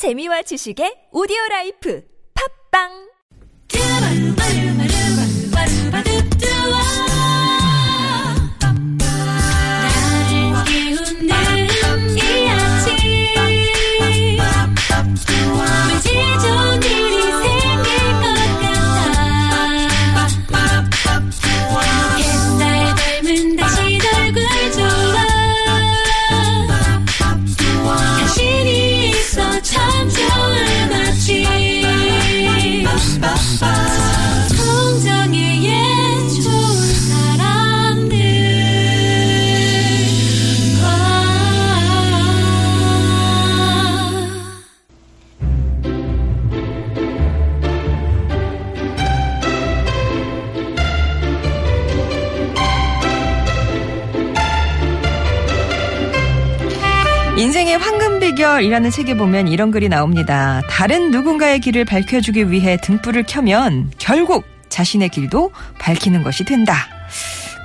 재미와 지식의 오디오 라이프. 팝빵 인생의 황금 비결이라는 책에 보면 이런 글이 나옵니다. 다른 누군가의 길을 밝혀주기 위해 등불을 켜면 결국 자신의 길도 밝히는 것이 된다.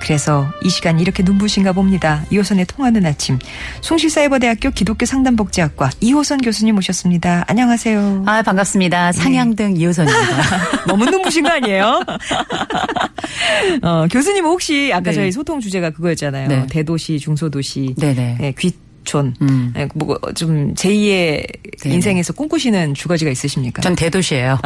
그래서 이 시간 이렇게 눈부신가 봅니다. 이호선의 통하는 아침. 숭실사이버대학교 기독교 상담복지학과 이호선 교수님 모셨습니다. 안녕하세요. 아, 반갑습니다. 상향등 이호선입니다. 너무 눈부신 거 아니에요? 어, 교수님 혹시 아까 네. 저희 소통 주제가 그거였잖아요. 네. 대도시, 중소도시, 네네. 예, 귀촌. 음. 예, 뭐, 좀, 제2의 네네. 인생에서 꿈꾸시는 주거지가 있으십니까? 전 대도시예요.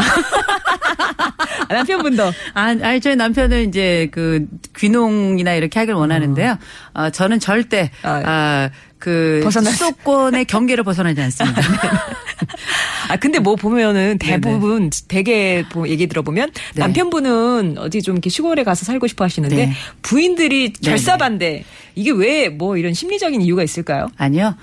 아, 남편분도. 아, 아니, 저희 남편은 이제 그 귀농이나 이렇게 하길 원하는데요. 어, 저는 절대, 아, 아, 그 벗어날 수- 수도권의 경계를 벗어나지 않습니다. 아, 근데 뭐 보면은 대부분, 대개 뭐 얘기 들어보면 네. 남편분은 어디 좀 이렇게 시골에 가서 살고 싶어 하시는데 네. 부인들이 결사반대. 이게 왜 뭐 이런 심리적인 이유가 있을까요? 아니요.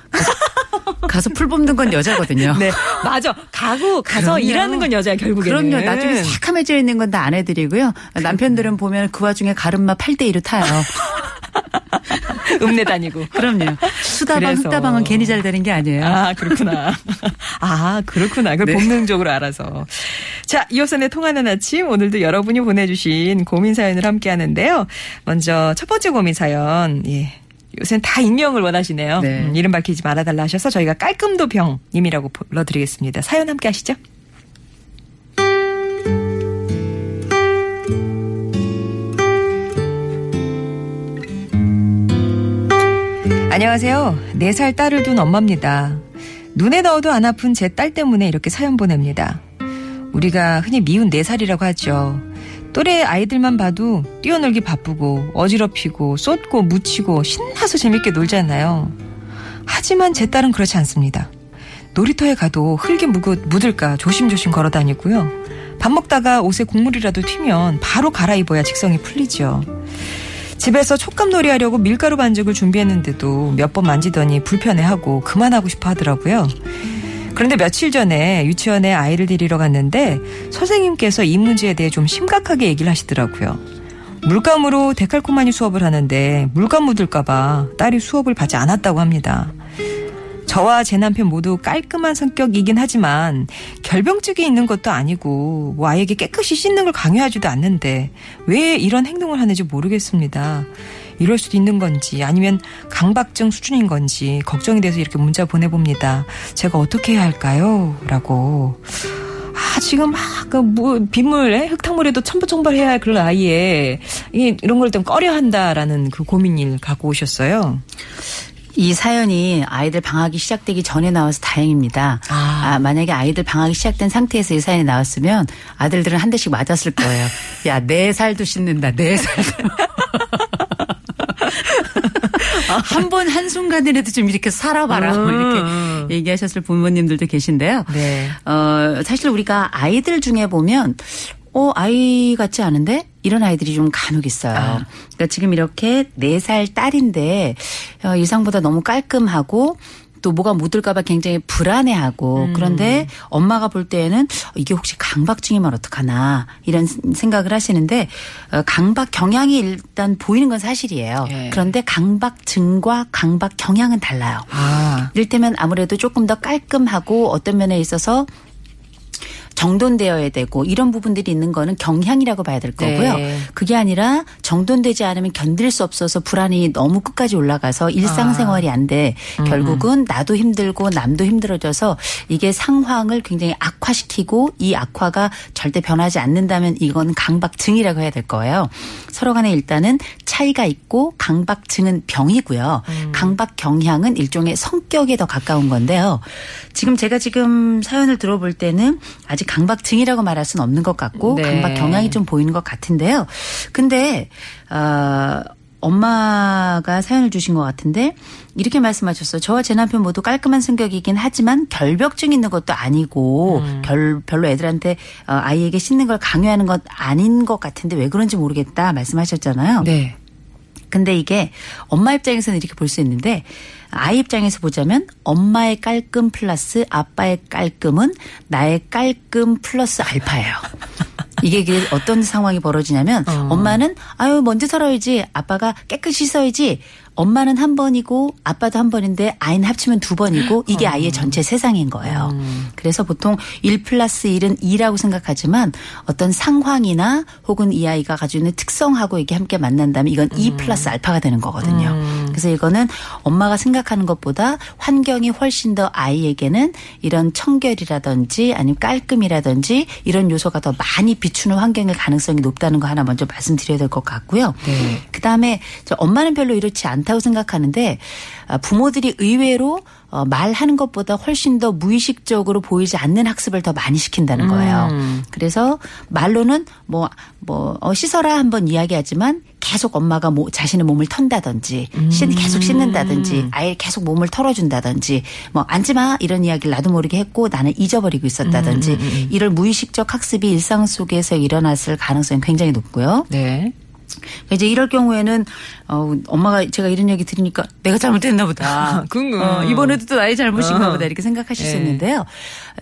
가서, 풀 뽑는 건 여자거든요. 네. 맞아. 가고 가서 그럼요. 일하는 건 여자야, 결국에는. 그럼요. 나중에 새카매져 있는 건다 아내들이고요. 남편들은 보면 그 와중에 가름마 8대 1로 타요. 읍내 다니고. 그럼요. 수다방. 흑다방은 괜히 잘 되는 게 아니에요. 아, 그렇구나. 아, 그렇구나. 그걸 네. 본능적으로 알아서. 자, 이호선의 통하는 아침. 오늘도 여러분이 보내주신 고민 사연을 함께 하는데요. 먼저 첫 번째 고민 사연. 예. 요새는 다 익명을 원하시네요. 네. 음, 이름 밝히지 말아달라 하셔서 저희가 깔끔도 병님이라고 불러드리겠습니다. 사연 함께 하시죠. 안녕하세요. 4살 딸을 둔 엄마입니다. 눈에 넣어도 안 아픈 제 딸 때문에 이렇게 사연 보냅니다. 우리가 흔히 미운 4살이라고 하죠. 또래 아이들만 봐도 뛰어놀기 바쁘고 어지럽히고 쏟고 묻히고 신나서 재밌게 놀잖아요. 하지만 제 딸은 그렇지 않습니다. 놀이터에 가도 흙이 묻- 묻을까 조심조심 걸어 다니고요. 밥 먹다가 옷에 국물이라도 튀면 바로 갈아입어야 직성이 풀리죠. 집에서 촉감놀이 하려고 밀가루 반죽을 준비했는데도 몇 번 만지더니 불편해하고 그만하고 싶어 하더라고요. 그런데 며칠 전에 유치원에 아이를 데리러 갔는데 선생님께서 이 문제에 대해 좀 심각하게 얘기를 하시더라고요. 물감으로 데칼코마니 수업을 하는데 물감 묻을까봐 딸이 수업을 받지 않았다고 합니다. 저와 제 남편 모두 깔끔한 성격이긴 하지만 결병증이 있는 것도 아니고 뭐 아이에게 깨끗이 씻는 걸 강요하지도 않는데 왜 이런 행동을 하는지 모르겠습니다. 이럴 수도 있는 건지 아니면 강박증 수준인 건지 걱정이 돼서 이렇게 문자 보내봅니다. 제가 어떻게 해야 할까요? 라고. 아, 지금 막, 그, 뭐, 빗물에 흙탕물에도 첨부청발해야 할 그런 아이에, 이 이런 걸 좀 꺼려 한다라는 그 고민을 갖고 오셨어요. 이 사연이 아이들 방학이 시작되기 전에 나와서 다행입니다. 아. 아, 만약에 아이들 방학이 시작된 상태에서 이 사연이 나왔으면 아들들은 한 대씩 맞았을 거예요. 야, 네 살도 씻는다, 네 살도. 한 번 한순간이라도 좀 이렇게 살아봐라. 뭐 이렇게 얘기하셨을 부모님들도 계신데요. 네. 어, 사실 우리가 아이들 중에 보면 어, 아이 같지 않은데? 이런 아이들이 좀 간혹 있어요. 그러니까 지금 이렇게 네살 딸인데 어, 예상보다 너무 깔끔하고 또 뭐가 묻을까봐 굉장히 불안해하고 그런데 엄마가 볼 때에는 이게 혹시 강박증이면 어떡하나 이런 생각을 하시는데 어, 강박 경향이 일단 보이는 건 사실이에요. 예. 그런데 강박증과 강박 경향은 달라요. 아. 이를테면 아무래도 조금 더 깔끔하고 어떤 면에 있어서 정돈되어야 되고 이런 부분들이 있는 거는 경향이라고 봐야 될 거고요. 네. 그게 아니라 정돈되지 않으면 견딜 수 없어서 불안이 너무 끝까지 올라가서 일상생활이 안 돼. 결국은 나도 힘들고 남도 힘들어져서 이게 상황을 굉장히 악화시키고 이 악화가 절대 변하지 않는다면 이건 강박증이라고 해야 될 거예요. 서로 간에 일단은 차이가 있고 강박증은 병이고요. 강박 경향은 일종의 성격에 더 가까운 건데요. 지금 제가 지금 사연을 들어볼 때는 아직 강박증이라고 말할 수는 없는 것 같고 네. 강박 경향이 좀 보이는 것 같은데요. 근데 어 엄마가 사연을 주신 것 같은데 이렇게 말씀하셨어요. 저와 제 남편 모두 깔끔한 성격이긴 하지만 결벽증 있는 것도 아니고 별, 별로 애들한테 어, 아이에게 씻는 걸 강요하는 것 아닌 것 같은데 왜 그런지 모르겠다 말씀하셨잖아요. 네. 근데 이게 엄마 입장에서는 이렇게 볼 수 있는데 아이 입장에서 보자면 엄마의 깔끔 플러스 아빠의 깔끔은 나의 깔끔 플러스 알파예요. 이게 어떤 상황이 벌어지냐면 엄마는 아유 먼저 털어야지. 아빠가 깨끗이 씻어야지 엄마는 한 번이고 아빠도 한 번인데 아이는 합치면 두 번이고 이게 아이의 전체 세상인 거예요. 그래서 보통 1 플러스 1은 2라고 생각하지만 어떤 상황이나 혹은 이 아이가 가지고 있는 특성하고 이게 함께 만난다면 이건 2 플러스 알파가 되는 거거든요. 그래서 이거는 엄마가 생각하는 것보다 환경이 훨씬 더 아이에게는 이런 청결이라든지 아니면 깔끔이라든지 이런 요소가 더 많이 비추는 환경의 가능성이 높다는 거 하나 먼저 말씀드려야 될 것 같고요. 네. 그다음에 저 엄마는 별로 이렇지 않다 고 생각하는데 아, 부모들이 의외로 어, 말하는 것보다 훨씬 더 무의식적으로 보이지 않는 학습을 더 많이 시킨다는 거예요. 그래서 말로는 뭐, 뭐, 어, 씻어라 한번 이야기하지만 계속 엄마가 뭐 자신의 몸을 턴다든지 씻, 계속 씻는다든지 아예 계속 몸을 털어준다든지 뭐 앉지 마 이런 이야기를 나도 모르게 했고 나는 잊어버리고 있었다든지 이런 무의식적 학습이 일상 속에서 일어났을 가능성이 굉장히 높고요. 네. 그러니까 이제 이럴 경우에는 어, 엄마가 제가 이런 얘기 들으니까 내가 잘못했나 보다. 그건 어, 이번에도 또 나의 잘못인가 어. 보다 이렇게 생각하실 수 네. 있는데요.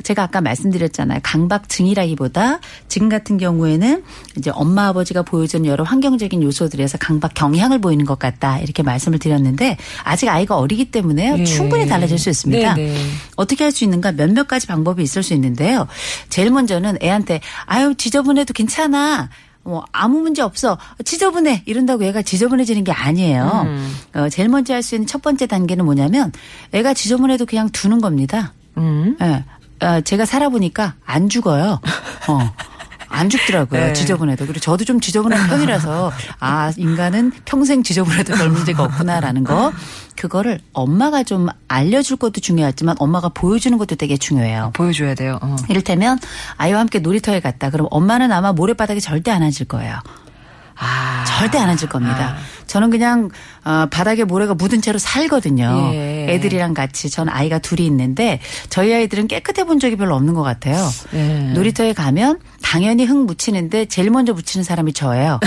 제가 아까 말씀드렸잖아요. 강박증이라기보다 지금 같은 경우에는 이제 엄마 아버지가 보여준 여러 환경적인 요소들에서 강박 경향을 보이는 것 같다 이렇게 말씀을 드렸는데 아직 아이가 어리기 때문에요. 예. 충분히 달라질 수 있습니다. 네, 네. 어떻게 할 수 있는가 몇몇 가지 방법이 있을 수 있는데요. 제일 먼저는 애한테 아유 지저분해도 괜찮아. 뭐 아무 문제 없어 지저분해 이런다고 애가 지저분해지는 게 아니에요. 음. 어, 제일 먼저 할 수 있는 첫 번째 단계는 뭐냐면 애가 지저분해도 그냥 두는 겁니다. 음. 예. 어, 제가 살아보니까 안 죽어요. 어. 안 죽더라고요. 네. 지저분해도. 그리고 저도 좀 지저분한 편이라서 아, 인간은 평생 지저분해도 별 문제가 없구나라는 거. 그거를 엄마가 좀 알려줄 것도 중요하지만 엄마가 보여주는 것도 되게 중요해요. 보여줘야 돼요. 어. 이를테면 아이와 함께 놀이터에 갔다. 그럼 엄마는 아마 모래바닥에 절대 안 앉을 거예요. 아. 절대 안 앉을 겁니다. 저는 그냥 어, 바닥에 모래가 묻은 채로 살거든요. 예. 애들이랑 같이 전 아이가 둘이 있는데 저희 아이들은 깨끗해 본 적이 별로 없는 것 같아요. 네. 놀이터에 가면 당연히 흙 묻히는데 제일 먼저 묻히는 사람이 저예요.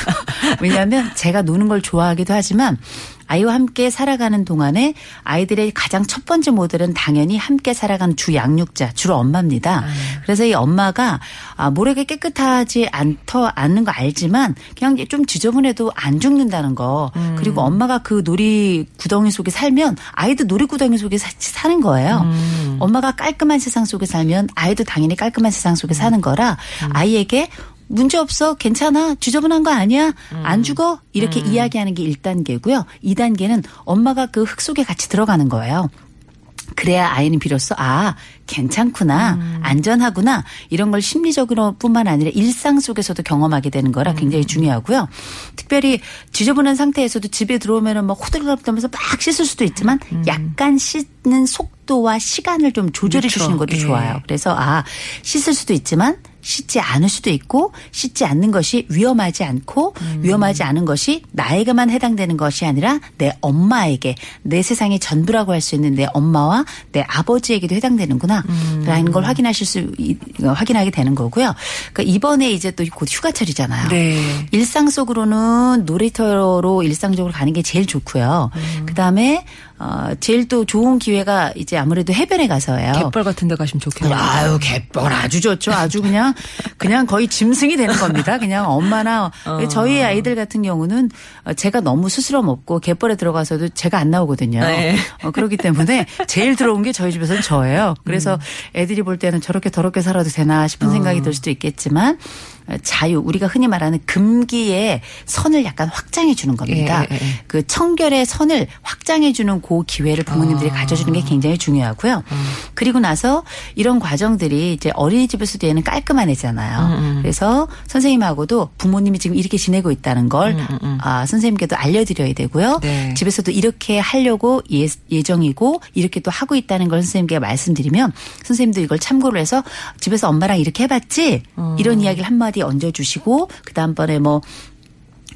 왜냐하면 제가 노는 걸 좋아하기도 하지만 아이와 함께 살아가는 동안에 아이들의 가장 첫 번째 모델은 당연히 함께 살아가는 주 양육자, 주로 엄마입니다. 그래서 이 엄마가 아, 모래가 깨끗하지 않더 않는 거 알지만 그냥 좀 지저분해도 안 죽는다는 거. 그리고 엄마가 그 놀이 구덩이 속에 살면 아이도 놀이 구덩이 속에 사, 사는 거예요. 엄마가 깔끔한 세상 속에 살면 아이도 당연히 깔끔한 세상 속에 사는 거라 아이에게 문제 없어. 괜찮아. 지저분한 거 아니야. 안 죽어. 이렇게 이야기하는 게 1단계고요. 2단계는 엄마가 그 흙 속에 같이 들어가는 거예요. 그래야 아이는 비로소 아 괜찮구나 안전하구나 이런 걸 심리적으로 뿐만 아니라 일상 속에서도 경험하게 되는 거라 굉장히 중요하고요. 특별히 지저분한 상태에서도 집에 들어오면은 막 호들갑하면서 막 씻을 수도 있지만 약간 씻는 속도와 시간을 좀 조절해 그렇죠. 주시는 것도 예. 좋아요. 그래서 아 씻을 수도 있지만 씻지 않을 수도 있고 씻지 않는 것이 위험하지 않고 위험하지 않은 것이 나에게만 해당되는 것이 아니라 내 엄마에게 내 세상의 전부라고 할 수 있는 내 엄마와 내 아버지에게도 해당되는구나 라는 걸 확인하실 수 이- 확인하게 되는 거고요. 그러니까 이번에 이제 또 곧 휴가철이잖아요. 네. 일상 속으로는 놀이터로 일상적으로 가는 게 제일 좋고요. 그 다음에 어, 제일 또 좋은 기회가 이제 아무래도 해변에 가서예요. 갯벌 같은 데 가시면 좋겠네요. 아유, 갯벌 아주 좋죠. 아주 그냥, 그냥 거의 짐승이 되는 겁니다. 그냥 엄마나, 어. 저희 아이들 같은 경우는 어, 제가 너무 스스럼 없고 갯벌에 들어가서도 제가 안 나오거든요. 네. 어, 그렇기 때문에 제일 들어온 게 저희 집에서는 저예요. 그래서 음. 애들이 볼 때는 저렇게 더럽게 살아도 되나 싶은 어. 생각이 들 수도 있겠지만, 어, 자유, 우리가 흔히 말하는 금기의 선을 약간 확장해 주는 겁니다. 예, 예, 예. 그 청결의 선을 확장해 주는 그 기회를 부모님들이 아. 가져주는 게 굉장히 중요하고요. 그리고 나서 이런 과정들이 이제 어린이집에서도 얘는 깔끔한 애잖아요. 음, 그래서 선생님하고도 부모님이 지금 이렇게 지내고 있다는 걸 아, 선생님께도 알려드려야 되고요. 음, 네. 집에서도 이렇게 하려고 예, 예정이고 이렇게 또 하고 있다는 걸 선생님께 말씀드리면 선생님도 이걸 참고를 해서 집에서 엄마랑 이렇게 해봤지 어. 이런 이야기를 한 마디 얹어주시고 그 다음번에 뭐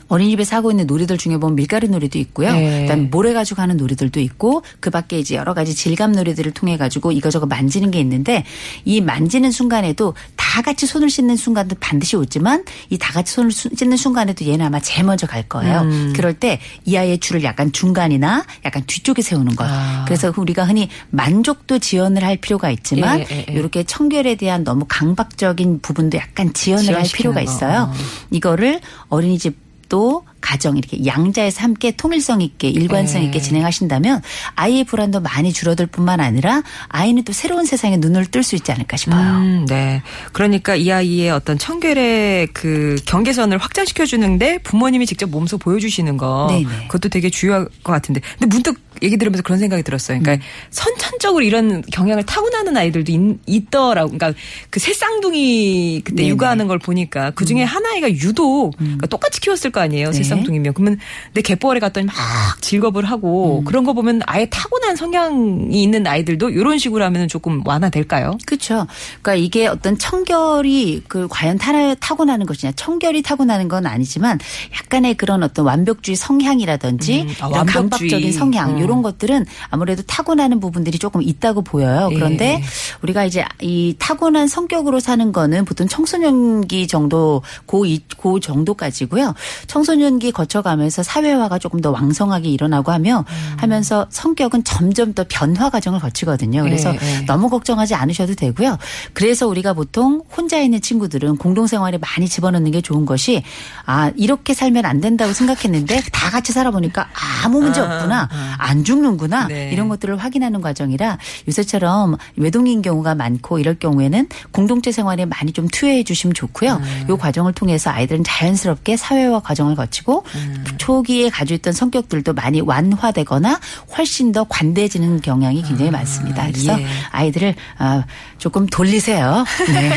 어린이집에서 하고 있는 놀이들 중에 보면 밀가루 놀이도 있고요. 네. 그다음에 모래 가지고 하는 놀이들도 있고 그 밖에 이제 여러 가지 질감 놀이들을 통해 가지고 이거저거 만지는 게 있는데 이 만지는 순간에도 다 같이 손을 씻는 순간도 반드시 오지만 이 다 같이 손을 수- 씻는 순간에도 얘는 아마 제일 먼저 갈 거예요. 음. 그럴 때 이 아이의 줄을 약간 중간이나 약간 뒤쪽에 세우는 것. 아. 그래서 우리가 흔히 만족도 지연을 할 필요가 있지만 예, 예, 예. 이렇게 청결에 대한 너무 강박적인 부분도 약간 지연을 할 필요가 거. 있어요. 이거를 어린이집 도 가정 이렇게 양자에서 함께 통일성 있게 일관성 네. 있게 진행하신다면 아이의 불안도 많이 줄어들 뿐만 아니라 아이는 또 새로운 세상에 눈을 뜰 수 있지 않을까 싶어요. 음, 네. 그러니까 이 아이의 어떤 청결의 그 경계선을 확장시켜 주는데 부모님이 직접 몸소 보여주시는 거 네네. 그것도 되게 중요할 것 같은데 근데 문득 얘기 들으면서 그런 생각이 들었어요. 그러니까 선천적으로 이런 경향을 타고나는 아이들도 있, 더라고 그러니까 그 새 쌍둥이 그때 네네. 육아하는 걸 보니까 그 중에 한 아이가 유독 그러니까 똑같이 키웠을 거 아니에요. 새 네. 쌍둥이면 그러면 내 갯벌에 갔더니 막 즐겁을 하고 그런 거 보면 아예 타고난 성향이 있는 아이들도 이런 식으로 하면 조금 완화될까요? 그렇죠. 그러니까 이게 어떤 청결이 그 과연 타, 타고나는 것이냐, 청결이 타고나는 건 아니지만 약간의 그런 어떤 완벽주의 성향이라든지 음, 아, 완벽주의. 강박적인 성향 어. 이런 것들은 아무래도 타고나는 부분들이 조금 있다고 보여요. 그런데 예. 우리가 이제 이 타고난 성격으로 사는 거는 보통 청소년기 정도 고, 이- 고 정도까지고요. 청소년기 거쳐가면서 사회화가 조금 더 왕성하게 일어나고 하며 음. 하면서 성격은 점점 더 변화 과정을 거치거든요. 그래서 예, 예. 너무 걱정하지 않으셔도 되고요. 그래서 우리가 보통 혼자 있는 친구들은 공동생활에 많이 집어넣는 게 좋은 것이 아 이렇게 살면 안 된다고 생각했는데 다 같이 살아보니까 아무 문제 없구나 안 죽는구나 네. 이런 것들을 확인하는 과정이라 요새처럼 외동인 경우가 많고 이럴 경우에는 공동체 생활에 많이 좀 투여해 주시면 좋고요. 음. 이 과정을 통해서 아이들은 자연스럽게 사회화 과정을 거치고 음. 초기에 가지고 있던 성격들도 많이 완화되거나 훨씬 더 관대해지는 경향이 굉장히 많습니다. 그래서 예. 아이들을 아, 조금 돌리세요. 네.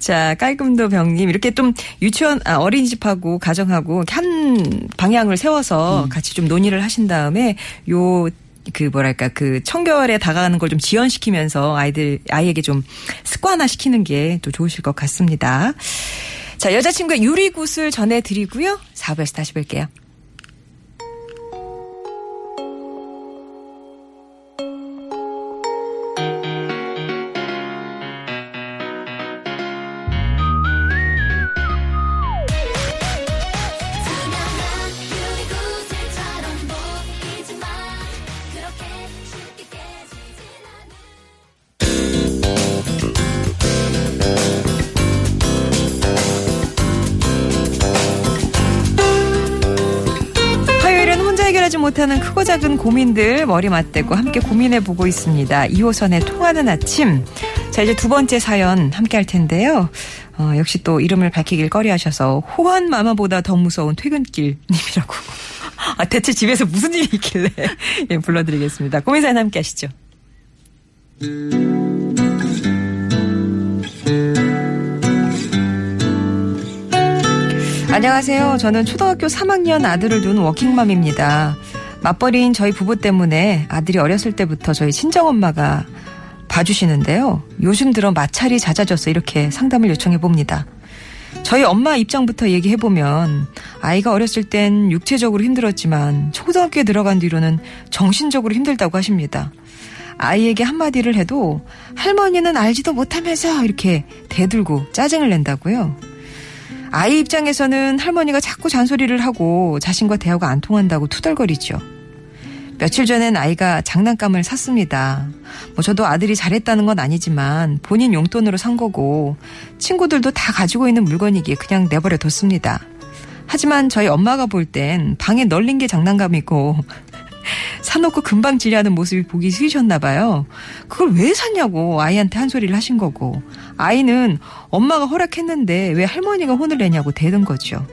자, 깔끔도 병님 이렇게 좀 유치원 아, 어린이집하고 가정하고 한 방향을 세워서 같이 좀 논의를 하신 다음에 요그 뭐랄까 그 청결에 다가가는 걸 좀 지연시키면서 아이들 아이에게 좀 습관화 시키는 게 또 좋으실 것 같습니다. 자, 여자친구의 유리굿을 전해드리고요. 4부에서 다시 뵐게요. 고민들 머리 맞대고 함께 고민해 보고 있습니다. 2호선의 통하는 아침. 자, 이제 두 번째 사연 함께 할 텐데요. 어, 역시 또 이름을 밝히길 꺼려 하셔서 호환 마마보다 더 무서운 퇴근길 님이라고. 아, 대체 집에서 무슨 일이 있길래 예, 불러드리겠습니다. 고민 사연 함께 하시죠. 안녕하세요. 저는 초등학교 3학년 아들을 둔 워킹맘입니다. 맞벌이인 저희 부부 때문에 아들이 어렸을 때부터 저희 친정엄마가 봐주시는데요. 요즘 들어 마찰이 잦아져서 이렇게 상담을 요청해 봅니다. 저희 엄마 입장부터 얘기해 보면 아이가 어렸을 땐 육체적으로 힘들었지만 초등학교에 들어간 뒤로는 정신적으로 힘들다고 하십니다. 아이에게 한마디를 해도 할머니는 알지도 못하면서 이렇게 대들고 짜증을 낸다고요. 아이 입장에서는 할머니가 자꾸 잔소리를 하고 자신과 대화가 안 통한다고 투덜거리죠. 며칠 전엔 아이가 장난감을 샀습니다. 뭐 저도 아들이 잘했다는 건 아니지만 본인 용돈으로 산 거고 친구들도 다 가지고 있는 물건이기에 그냥 내버려 뒀습니다. 하지만 저희 엄마가 볼 땐 방에 널린 게 장난감이고 사놓고 금방 지려하는 모습이 보기 싫으셨나 봐요. 그걸 왜 샀냐고 아이한테 한 소리를 하신 거고 아이는 엄마가 허락했는데 왜 할머니가 혼을 내냐고 대든 거죠.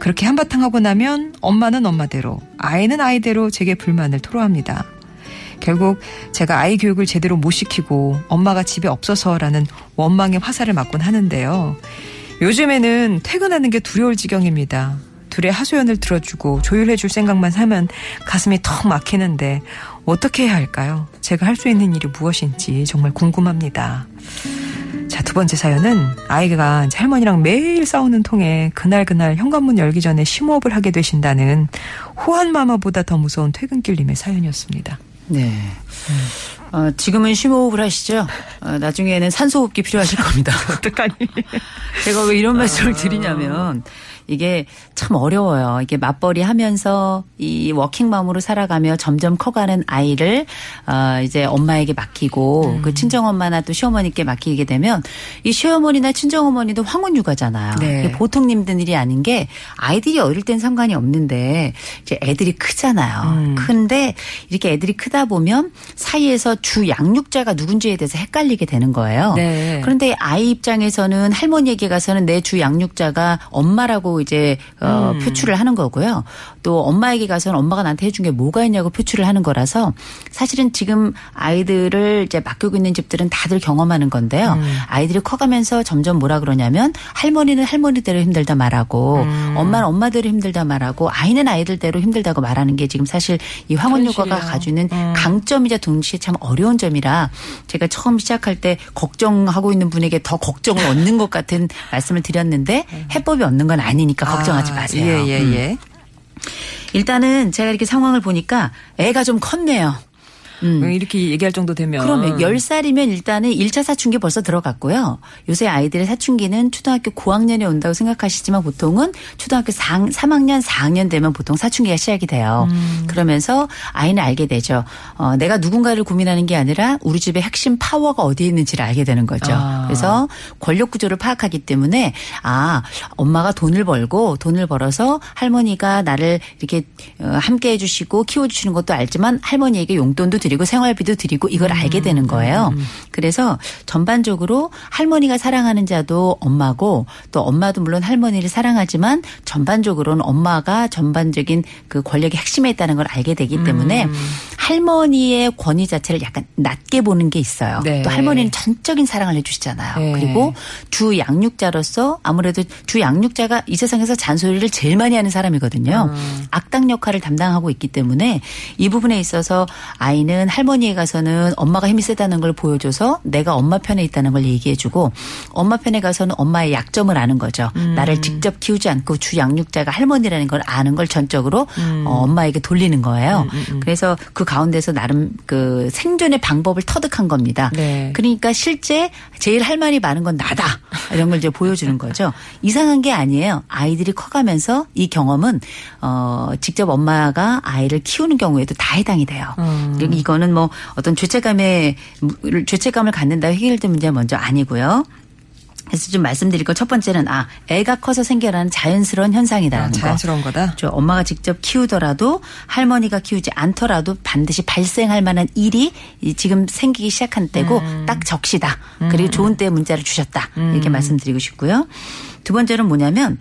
그렇게 한바탕 하고 나면 엄마는 엄마대로 아이는 아이대로 제게 불만을 토로합니다. 결국 제가 아이 교육을 제대로 못 시키고 엄마가 집에 없어서라는 원망의 화살을 맞곤 하는데요. 요즘에는 퇴근하는 게 두려울 지경입니다. 둘의 하소연을 들어주고 조율해줄 생각만 하면 가슴이 턱 막히는데 어떻게 해야 할까요? 제가 할 수 있는 일이 무엇인지 정말 궁금합니다. 자, 두 번째 사연은 아이가 이제 할머니랑 매일 싸우는 통에 그날그날 현관문 열기 전에 심호흡을 하게 되신다는 호환마마보다 더 무서운 퇴근길님의 사연이었습니다. 네. 어, 지금은 심호흡을 하시죠. 어, 나중에는 산소호흡기 필요하실 겁니다. 어떡하니? 제가 왜 이런 말씀을 드리냐면 이게 참 어려워요. 이게 맞벌이 하면서 이 워킹맘으로 살아가며 점점 커가는 아이를 어 이제 엄마에게 맡기고 음. 그 친정엄마나 또 시어머니께 맡기게 되면 이 시어머니나 친정어머니도 황혼 육아잖아요. 네. 보통 힘든 일이 아닌 게 아이들이 어릴 땐 상관이 없는데 이제 애들이 크잖아요. 음. 큰데 이렇게 애들이 크다 보면 사이에서 주 양육자가 누군지에 대해서 헷갈리게 되는 거예요. 네. 그런데 아이 입장에서는 할머니에게 가서는 내 주 양육자가 엄마라고 이제 어, 표출을 하는 거고요. 또 엄마에게 가서는 엄마가 나한테 해준 게 뭐가 있냐고 표출을 하는 거라서 사실은 지금 아이들을 이제 맡기고 있는 집들은 다들 경험하는 건데요. 아이들이 커가면서 점점 뭐라 그러냐면 할머니는 할머니대로 힘들다 말하고 엄마는 엄마대로 힘들다 말하고 아이는 아이들대로 힘들다고 말하는 게 지금 사실 이 황혼 현실이에요. 가지는 강점이자 동시에 참 어려운 점이라 제가 처음 시작할 때 걱정하고 있는 분에게 더 걱정을 얻는 것 같은 말씀을 드렸는데 해법이 없는 건 아니니까 걱정하지 아, 마세요. 예, 예, 음. 예. 일단은 제가 이렇게 상황을 보니까 애가 좀 컸네요. 음. 이렇게 얘기할 정도 되면. 그러면 10살이면 일단은 1차 사춘기 벌써 들어갔고요. 요새 아이들의 사춘기는 초등학교 고학년에 온다고 생각하시지만 보통은 초등학교 4, 3학년, 4학년 되면 보통 사춘기가 시작이 돼요. 음. 그러면서 아이는 알게 되죠. 어, 내가 누군가를 고민하는 게 아니라 우리 집의 핵심 파워가 어디에 있는지를 알게 되는 거죠. 아. 그래서 권력 구조를 파악하기 때문에 아, 엄마가 돈을 벌고 돈을 벌어서 할머니가 나를 이렇게 어, 함께 해 주시고 키워 주시는 것도 알지만 할머니에게 용돈도 드리 고 생활비도 드리고 이걸 알게 되는 거예요. 그래서 전반적으로 할머니가 사랑하는 자도 엄마고 또 엄마도 물론 할머니를 사랑하지만 전반적으로는 엄마가 전반적인 그 권력의 핵심에 있다는 걸 알게 되기 때문에 할머니의 권위 자체를 약간 낮게 보는 게 있어요. 네. 또 할머니는 전적인 사랑을 해주시잖아요. 네. 그리고 주 양육자로서 아무래도 주 양육자가 이 세상에서 잔소리를 제일 많이 하는 사람이거든요. 악당 역할을 담당하고 있기 때문에 이 부분에 있어서 아이는 할머니에 가서는 엄마가 힘이 세다는 걸 보여줘서 내가 엄마 편에 있다는 걸 얘기해주고 엄마 편에 가서는 엄마의 약점을 아는 거죠. 나를 직접 키우지 않고 주 양육자가 할머니라는 걸 아는 걸 전적으로 어, 엄마에게 돌리는 거예요. 그래서 그 가운데서 나름 그 생존의 방법을 터득한 겁니다. 네. 그러니까 실제 제일 할 말이 많은 건 나다. 이런 걸 이제 보여주는 거죠. 이상한 게 아니에요. 아이들이 커가면서 이 경험은 어 직접 엄마가 아이를 키우는 경우에도 다 해당이 돼요. 그리고 이거는 뭐 어떤 죄책감에 죄책감을 갖는다 해결된 문제가 먼저 아니고요. 그래서 좀 말씀드릴 건 첫 번째는 아 애가 커서 생겨나는 자연스러운 현상이다라는 아, 거. 자연스러운 거다. 저 엄마가 직접 키우더라도 할머니가 키우지 않더라도 반드시 발생할 만한 일이 이 지금 생기기 시작한 때고 음. 딱 적시다. 그리고 좋은 때에 문자를 주셨다. 이렇게 음. 말씀드리고 싶고요. 두 번째는 뭐냐면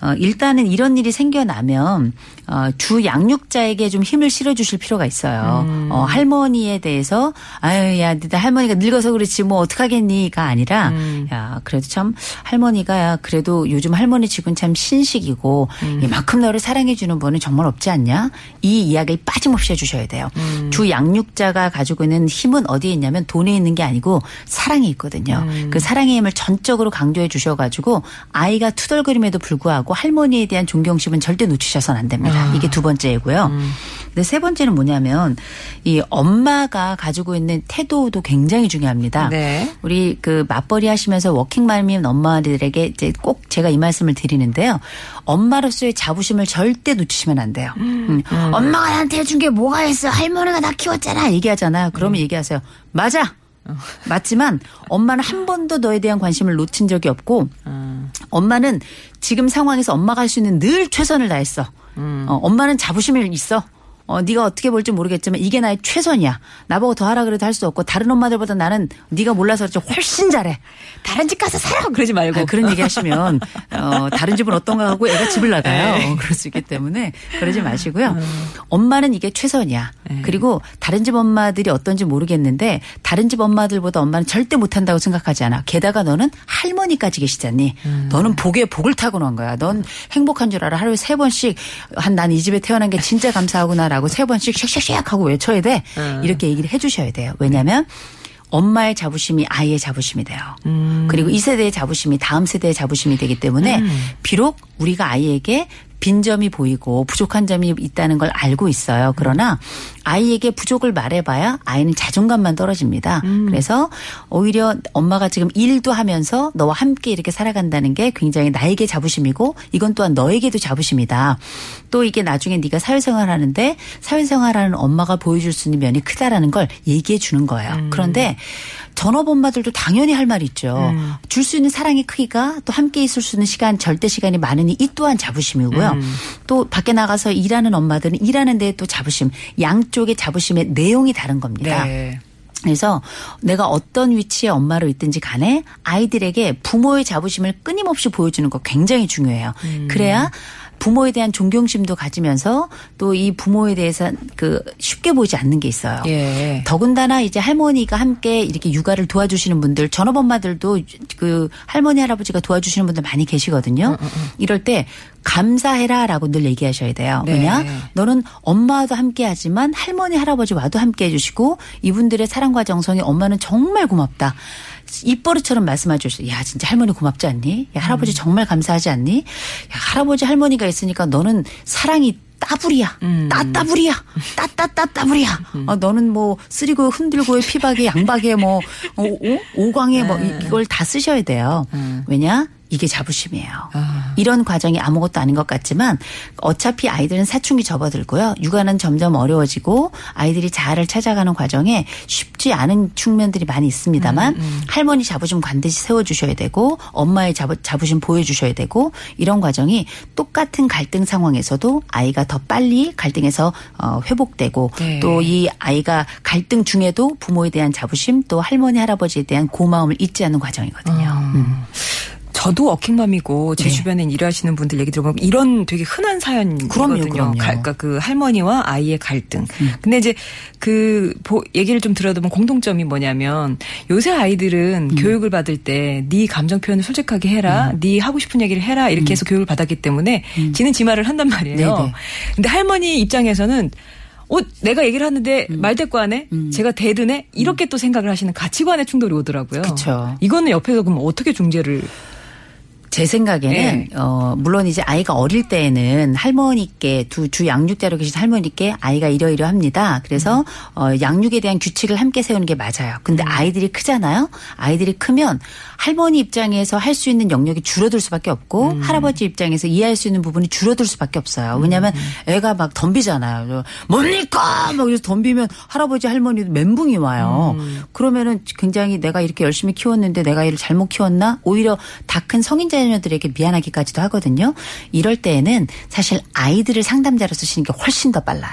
어, 일단은 이런 일이 생겨나면 어, 주 양육자에게 좀 힘을 실어주실 필요가 있어요. 음. 어, 할머니에 대해서 아유 야, 네 할머니가 늙어서 그렇지 뭐 어떡하겠니가 아니라 음. 야 그래도 참 할머니가 야, 그래도 요즘 할머니 지금 참 신식이고 음. 이만큼 너를 사랑해 주는 분은 정말 없지 않냐? 이 이야기를 빠짐없이 해주셔야 돼요. 음. 주 양육자가 가지고 있는 힘은 어디에 있냐면 돈에 있는 게 아니고 사랑에 있거든요. 음. 그 사랑의 힘을 전적으로 강조해 주셔가지고 아이가 투덜거림에도 불구하고 할머니에 대한 존경심은 절대 놓치셔서는 안 됩니다. 아. 이게 두 번째이고요. 음. 근데 세 번째는 뭐냐면 이 엄마가 가지고 있는 태도도 굉장히 중요합니다. 네. 우리 그 맞벌이 하시면서 워킹맘인 엄마들에게 이제 꼭 제가 이 말씀을 드리는데요. 엄마로서의 자부심을 절대 놓치시면 안 돼요. 음. 엄마가 나한테 해준 게 뭐가 있어? 할머니가 나 키웠잖아. 얘기하잖아요. 그러면 얘기하세요. 맞아. 맞지만 엄마는 한 번도 너에 대한 관심을 놓친 적이 없고 엄마는 지금 상황에서 엄마가 할 수 있는 늘 최선을 다했어. 어, 엄마는 자부심이 있어. 어, 네가 어떻게 볼지 모르겠지만 이게 나의 최선이야. 나보고 더 하라 그래도 할 수 없고 다른 엄마들보다 나는 네가 몰라서 그렇지 훨씬 잘해. 다른 집 가서 살아. 그러지 말고. 아, 그런 얘기 하시면 어, 다른 집은 어떤가 하고 애가 집을 나가요. 네. 어, 그럴 수 있기 때문에 그러지 마시고요. 엄마는 이게 최선이야. 그리고 다른 집 엄마들이 어떤지 모르겠는데 다른 집 엄마들보다 엄마는 절대 못한다고 생각하지 않아. 게다가 너는 할머니까지 계시잖니. 너는 복에 복을 타고난 거야. 넌 행복한 줄 알아. 하루에 세 번씩 한 난 이 집에 태어난 게 진짜 감사하구나 라고 세 번씩 샥샥샥 하고 외쳐야 돼. 이렇게 얘기를 해 주셔야 돼요. 왜냐하면 엄마의 자부심이 아이의 자부심이 돼요. 그리고 이 세대의 자부심이 다음 세대의 자부심이 되기 때문에 비록 우리가 아이에게 빈점이 보이고 부족한 점이 있다는 걸 알고 있어요. 그러나 아이에게 부족을 말해봐야 아이는 자존감만 떨어집니다. 그래서 오히려 엄마가 지금 일도 하면서 너와 함께 이렇게 살아간다는 게 굉장히 나에게 자부심이고 이건 또한 너에게도 자부심이다. 또 이게 나중에 네가 사회생활 하는데 사회생활 하는 엄마가 보여줄 수 있는 면이 크다라는 걸 얘기해 주는 거예요. 그런데 전업 엄마들도 당연히 할 말이 있죠. 줄수 있는 사랑의 크기가 또 함께 있을 수 있는 시간, 절대 시간이 많으니 이 또한 자부심이고요. 또 밖에 나가서 일하는 엄마들은 일하는 데에 또 자부심, 양쪽의 자부심의 내용이 다른 겁니다. 네. 그래서 내가 어떤 위치의 엄마로 있든지 간에 아이들에게 부모의 자부심을 끊임없이 보여주는 거 굉장히 중요해요. 그래야 부모에 대한 존경심도 가지면서 또 이 부모에 대해서 그 쉽게 보이지 않는 게 있어요. 예. 더군다나 이제 할머니가 함께 이렇게 육아를 도와주시는 분들 전업 엄마들도 그 할머니 할아버지가 도와주시는 분들 많이 계시거든요. 이럴 때 감사해라라고 늘 얘기하셔야 돼요. 네. 왜냐? 너는 엄마와도 함께 하지만 할머니 할아버지 와도 함께 해주시고 이분들의 사랑과 정성이 엄마는 정말 고맙다. 입버릇처럼 말씀해 주셨어요. 야, 진짜 할머니 고맙지 않니? 야, 할아버지 음. 정말 감사하지 않니? 야, 할아버지 할머니가 있으니까 너는 사랑이 따블이야. 음. 따따블이야. 따따따따블이야. 어, 너는 뭐 쓰리고 흔들고의 피박에 양박에 뭐 어, 오, 오광에 뭐 네. 이- 이걸 다 쓰셔야 돼요. 음. 왜냐? 이게 자부심이에요. 아. 이런 과정이 아무것도 아닌 것 같지만 어차피 아이들은 사춘기 접어들고요. 육아는 점점 어려워지고 아이들이 자아를 찾아가는 과정에 쉽지 않은 측면들이 많이 있습니다만 음, 할머니 자부심 반드시 세워주셔야 되고 엄마의 자부, 자부심 보여주셔야 되고 이런 과정이 똑같은 갈등 상황에서도 아이가 더 빨리 갈등에서 어, 회복되고 네. 또이 아이가 갈등 중에도 부모에 대한 자부심 또 할머니 할아버지에 대한 고마움을 잊지 않는 과정이거든요. 음. 저도 워킹맘이고 제 네. 주변에 일하시는 분들 얘기 들어보면 이런 되게 흔한 사연이거든요. 그럼요. 음. 가- 그러니까 그 할머니와 아이의 갈등. 근데 이제 그 보- 얘기를 좀 들어보면 공통점이 뭐냐면 요새 아이들은 음. 교육을 받을 때 네 감정 표현을 솔직하게 해라, 네 하고 싶은 얘기를 해라 이렇게 해서 교육을 받았기 때문에 지는 지 말을 한단 말이에요. 음. 네네. 근데 할머니 입장에서는 어, 내가 얘기를 하는데 음. 말대꾸하네? 제가 대드네? 이렇게 또 생각을 하시는 가치관의 충돌이 오더라고요. 그쵸. 이거는 옆에서 그럼 어떻게 중재를 제 생각에는 네. 어 물론 이제 아이가 어릴 때에는 할머니께 두 주 양육자로 계신 할머니께 아이가 이러이러 합니다. 그래서 어 양육에 대한 규칙을 함께 세우는 게 맞아요. 근데 아이들이 크잖아요. 아이들이 크면 할머니 입장에서 할 수 있는 영역이 줄어들 수밖에 없고 할아버지 입장에서 이해할 수 있는 부분이 줄어들 수밖에 없어요. 왜냐하면 애가 막 덤비잖아요. 저, 뭡니까? 막 이래서 덤비면 할아버지 할머니도 멘붕이 와요. 그러면은 굉장히 내가 이렇게 열심히 키웠는데 내가 얘를 잘못 키웠나? 오히려 다 큰 성인 자 녀들에게 미안하기까지도 하거든요. 이럴 때에는 사실 아이들을 상담자로 쓰시는 게 훨씬 더 빨라요.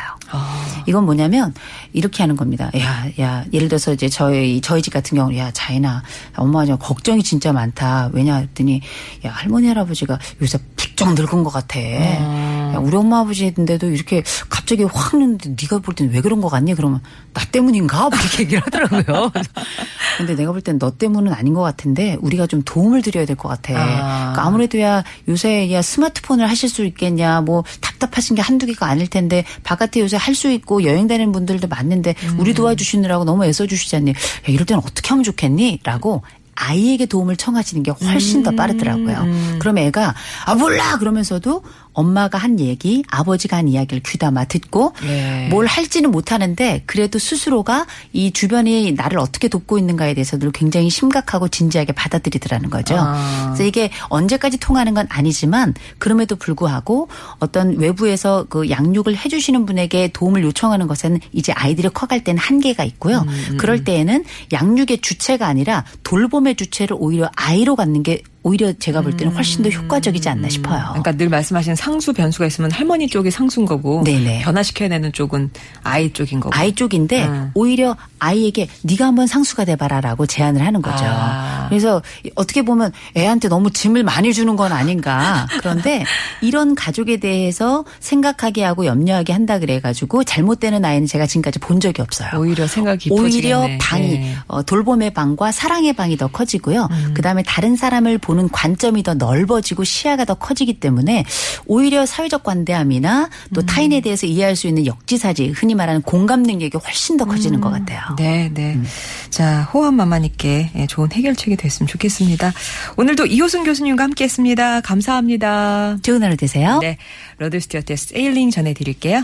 이건 뭐냐면 이렇게 하는 겁니다. 야, 야, 예를 들어서 이제 저희 저희 집 같은 경우는 야, 자인아, 엄마가 좀 걱정이 진짜 많다. 왜냐 했더니 야, 할머니 할아버지가 요새 부쩍 늙은 것 같아. 야, 우리 엄마 아버지인데도 이렇게 갑자기 확 늙는데 네가 볼 때는 왜 그런 것 같니? 그러면 나 때문인가? 뭐 이렇게 얘기를 하더라고요. 근데 내가 볼 땐 너 때문은 아닌 것 같은데 우리가 좀 도움을 드려야 될 것 같아. 아. 그러니까 아무래도 야 요새 야 스마트폰을 하실 수 있겠냐 뭐 답답하신 게 한두 개가 아닐 텐데 바깥에 요새 할 수 있고 여행 다니는 분들도 많는데 우리 도와주시느라고 너무 애써 주시지 않니? 야, 이럴 때는 어떻게 하면 좋겠니? 라고 아이에게 도움을 청하시는 게 훨씬 더 빠르더라고요. 그럼 애가 아 몰라 그러면서도 엄마가 한 얘기, 아버지가 한 이야기를 귀담아 듣고 네. 뭘 할지는 못하는데 그래도 스스로가 이 주변이 나를 어떻게 돕고 있는가에 대해서도 굉장히 심각하고 진지하게 받아들이더라는 거죠. 아. 그래서 이게 언제까지 통하는 건 아니지만 그럼에도 불구하고 어떤 외부에서 그 양육을 해주시는 분에게 도움을 요청하는 것에는 이제 아이들이 커갈 때는 한계가 있고요. 음, 그럴 때에는 양육의 주체가 아니라 돌봄의 주체를 오히려 아이로 갖는 게 오히려 제가 볼 때는 훨씬 더 효과적이지 않나 싶어요. 그러니까 늘 말씀하시는 상수 변수가 있으면 할머니 쪽이 상수인 거고 네네. 변화시켜야 되는 쪽은 아이 쪽인 거고. 아이 쪽인데 음. 오히려 아이에게 네가 한번 상수가 돼봐라라고 제안을 하는 거죠. 아. 그래서 어떻게 보면 애한테 너무 짐을 많이 주는 건 아닌가. 그런데 이런 가족에 대해서 생각하게 하고 염려하게 한다 그래가지고 잘못되는 아이는 제가 지금까지 본 적이 없어요. 오히려 생각이 오히려 깊어지겠네. 방이 네. 음. 어, 돌봄의 방과 사랑의 방이 더 커지고요. 그다음에 다른 사람을 보는 관점이 더 넓어지고 시야가 더 커지기 때문에 오히려 사회적 관대함이나 음. 또 타인에 대해서 이해할 수 있는 역지사지 흔히 말하는 공감 능력이 훨씬 더 커지는 것 같아요. 네, 네. 음. 자, 호환 마마님께 예, 좋은 해결책이 됐으면 좋겠습니다. 오늘도 이호선 교수님과 함께 했습니다. 감사합니다. 좋은 하루 되세요. 네. Rod Stewart의 Sailing 전해드릴게요.